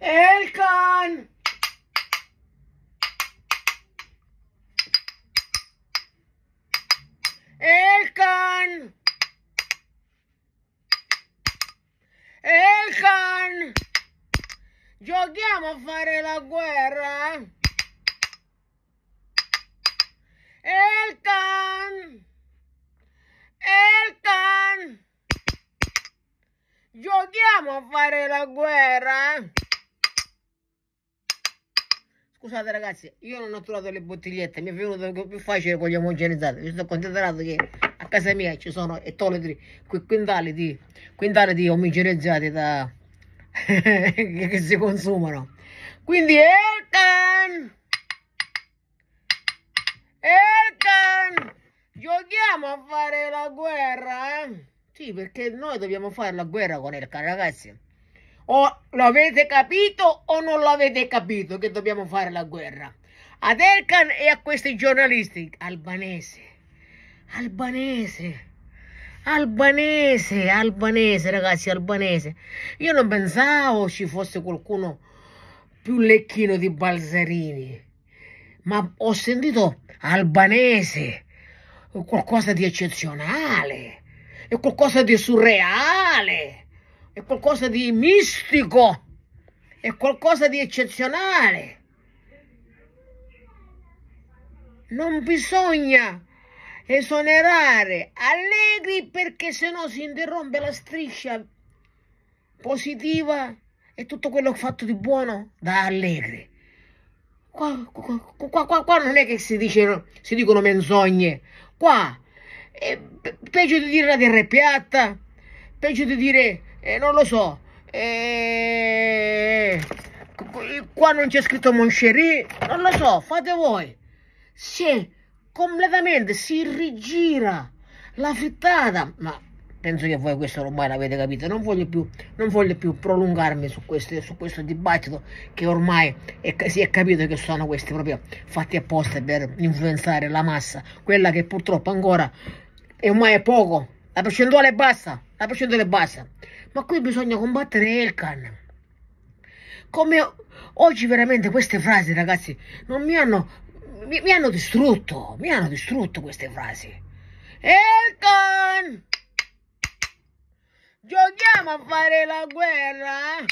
Elkan! Elkan! Elkan! Giochiamo a fare la guerra? Elkan! Elkan! Giochiamo a fare la guerra? Scusate ragazzi, io non ho trovato le bottigliette, mi è venuto più facile con gli omogenizzati. Mi sono considerato che a casa mia ci sono ettolitri, quintali di, quintali di omogenizzati da, che si consumano. Quindi Elkan! Elkan! Giochiamo a fare la guerra? Eh? Sì, perché noi dobbiamo fare la guerra con Elkan, ragazzi. O l'avete capito o non l'avete capito che dobbiamo fare la guerra? Ad Elkan e a questi giornalisti. Albanese. Albanese. Albanese, albanese, ragazzi, albanese. Io non pensavo ci fosse qualcuno più lecchino di Balzarini, ma ho sentito albanese, qualcosa di eccezionale, è qualcosa di surreale è qualcosa di mistico, è qualcosa di eccezionale. Non bisogna esonerare Allegri perché sennò si interrompe la striscia positiva e tutto quello fatto di buono da Allegri. Qua, qua, qua, qua non è che si, dice, si dicono menzogne, qua è peggio di dire la terra è piatta, peggio di dire eh, non lo so, eh, qua non c'è scritto Moncherie, non lo so, fate voi. Si completamente si rigira la frittata, ma penso che voi questo ormai l'avete capito, non voglio più, non voglio più prolungarmi su questo, su questo dibattito che ormai è, si è capito che sono questi proprio fatti apposta per influenzare la massa, quella che purtroppo ancora è ormai è poco, la percentuale è bassa, la percentuale è bassa. Ma qui bisogna combattere Elkan. Come oggi veramente queste frasi, ragazzi, non mi hanno, mi, mi hanno distrutto, mi hanno distrutto queste frasi. Elkan! Giochiamo a fare la guerra?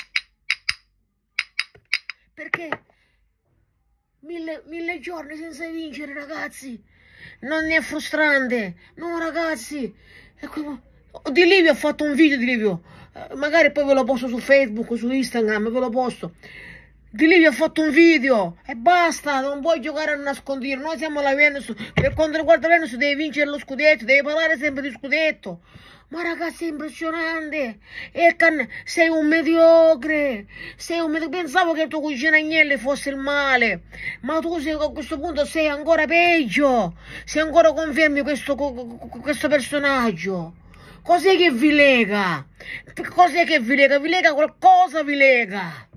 Perché mille, mille giorni senza vincere, ragazzi, non è frustrante. No, ragazzi, come... Di Livio ho fatto un video di Livio eh, magari poi ve lo posto su Facebook, su Instagram, ve lo posto. Di lì vi ho fatto un video e basta, non puoi giocare a nascondere. Noi siamo la Venus, per quanto riguarda Venus devi vincere lo scudetto, devi parlare sempre di scudetto. Ma ragazzi è impressionante, Ekan sei un mediocre, sei un mediocre. Pensavo che il tuo cugino Agnelli fosse il male, ma tu sei, a questo punto sei ancora peggio, se ancora confermi questo, questo personaggio. Cos'è che vi lega? Cos'è che vi lega? Vi lega qualcosa, vi lega.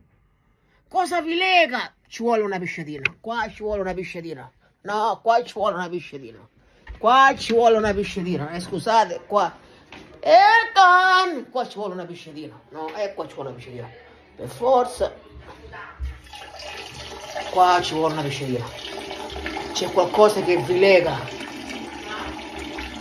Cosa vi lega? Ci vuole una pisciatina. Qua ci vuole una pisciatina. No, qua ci vuole una pisciatina. Qua ci vuole una pisciatina. Eh, scusate, qua. Erkan! Qua ci vuole una pisciatina. No, e eh, qua ci vuole una pisciatina. Per forza. Qua ci vuole una pisciatina. C'è qualcosa che vi lega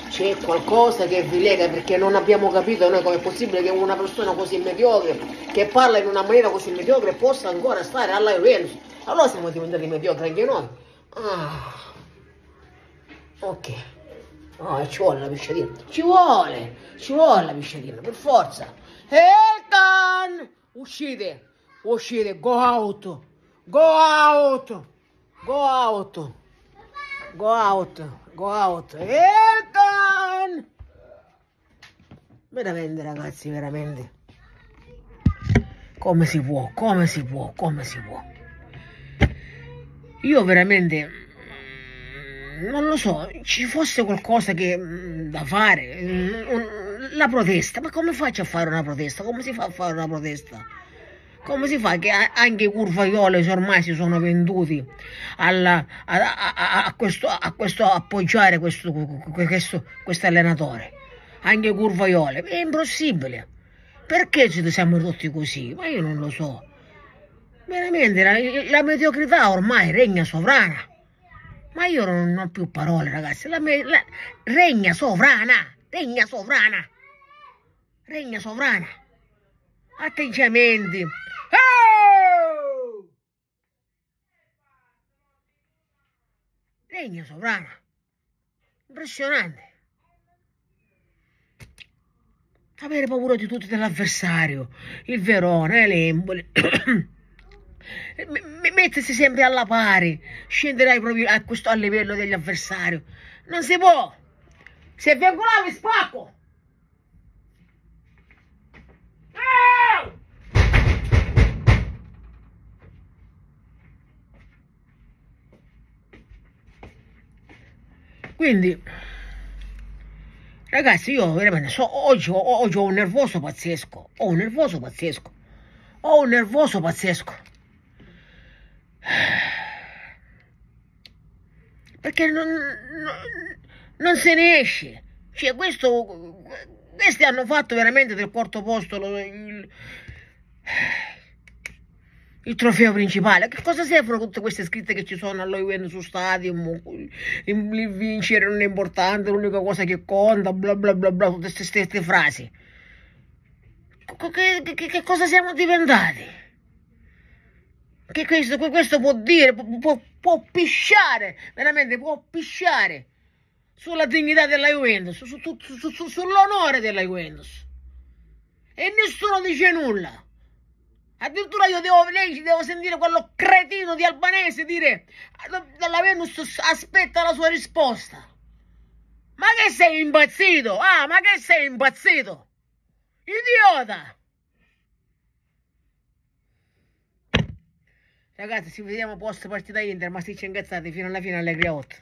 c'è qualcosa che vi lega perché non abbiamo capito noi come è possibile che una persona così mediocre, che parla in una maniera così mediocre, possa ancora stare alla Juventus. Allora siamo diventati mediocri anche noi. Ah. Ok. Oh, ci vuole la pisciatina. Ci vuole, ci vuole la pisciatina, per forza. Elkan! Uscite, uscite, go out, go out, go out, go out, go out. Elkan! Veramente ragazzi veramente. Come si può come si può come si può? Io veramente mm, non lo so ci fosse qualcosa che mm, da fare mm, la protesta ma come faccio a fare una protesta? Come si fa a fare una protesta? Come si fa che anche i curvaioli ormai si sono venduti alla, a, a, a, questo, a, questo, appoggiare questo, questo, questo allenatore anche curvaiole, è impossibile. Perché ci siamo ridotti così? Ma io non lo so. Veramente, la, la mediocrità ormai regna sovrana. Ma io non ho più parole, ragazzi. La, la, regna sovrana. Regna sovrana. Regna sovrana. Atteggiamenti. Oh! Regna sovrana. Impressionante. Avere paura di tutto dell'avversario. Il Verona, l'Emboli. mettersi sempre alla pari, scenderai proprio a, questo, a livello degli avversari. Non si può. Se vengo là vi spacco. Quindi, ragazzi, io veramente so, oggi, oggi ho un nervoso pazzesco. Ho un nervoso pazzesco. Ho un nervoso pazzesco. Perché non, non, non se ne esce. Cioè, questo, questi hanno fatto veramente del quarto posto il, il trofeo principale. Che cosa servono tutte queste scritte che ci sono allo UN su Stadium? Il vincere non è importante, l'unica cosa che conta, bla bla bla bla, tutte queste frasi. Che, che, che cosa siamo diventati? che questo, questo può dire, può, può, pisciare, veramente può pisciare sulla dignità della Juventus, su, su, su, sull'onore della Juventus. E nessuno dice nulla. Addirittura io devo, lei, devo sentire quello cretino di albanese dire della Venus aspetta la sua risposta. Ma che sei impazzito? Ah, ma che sei impazzito? Idiota! Ragazzi, ci vediamo post partita Inter, ma sticci incazzati fino alla fine alle 8.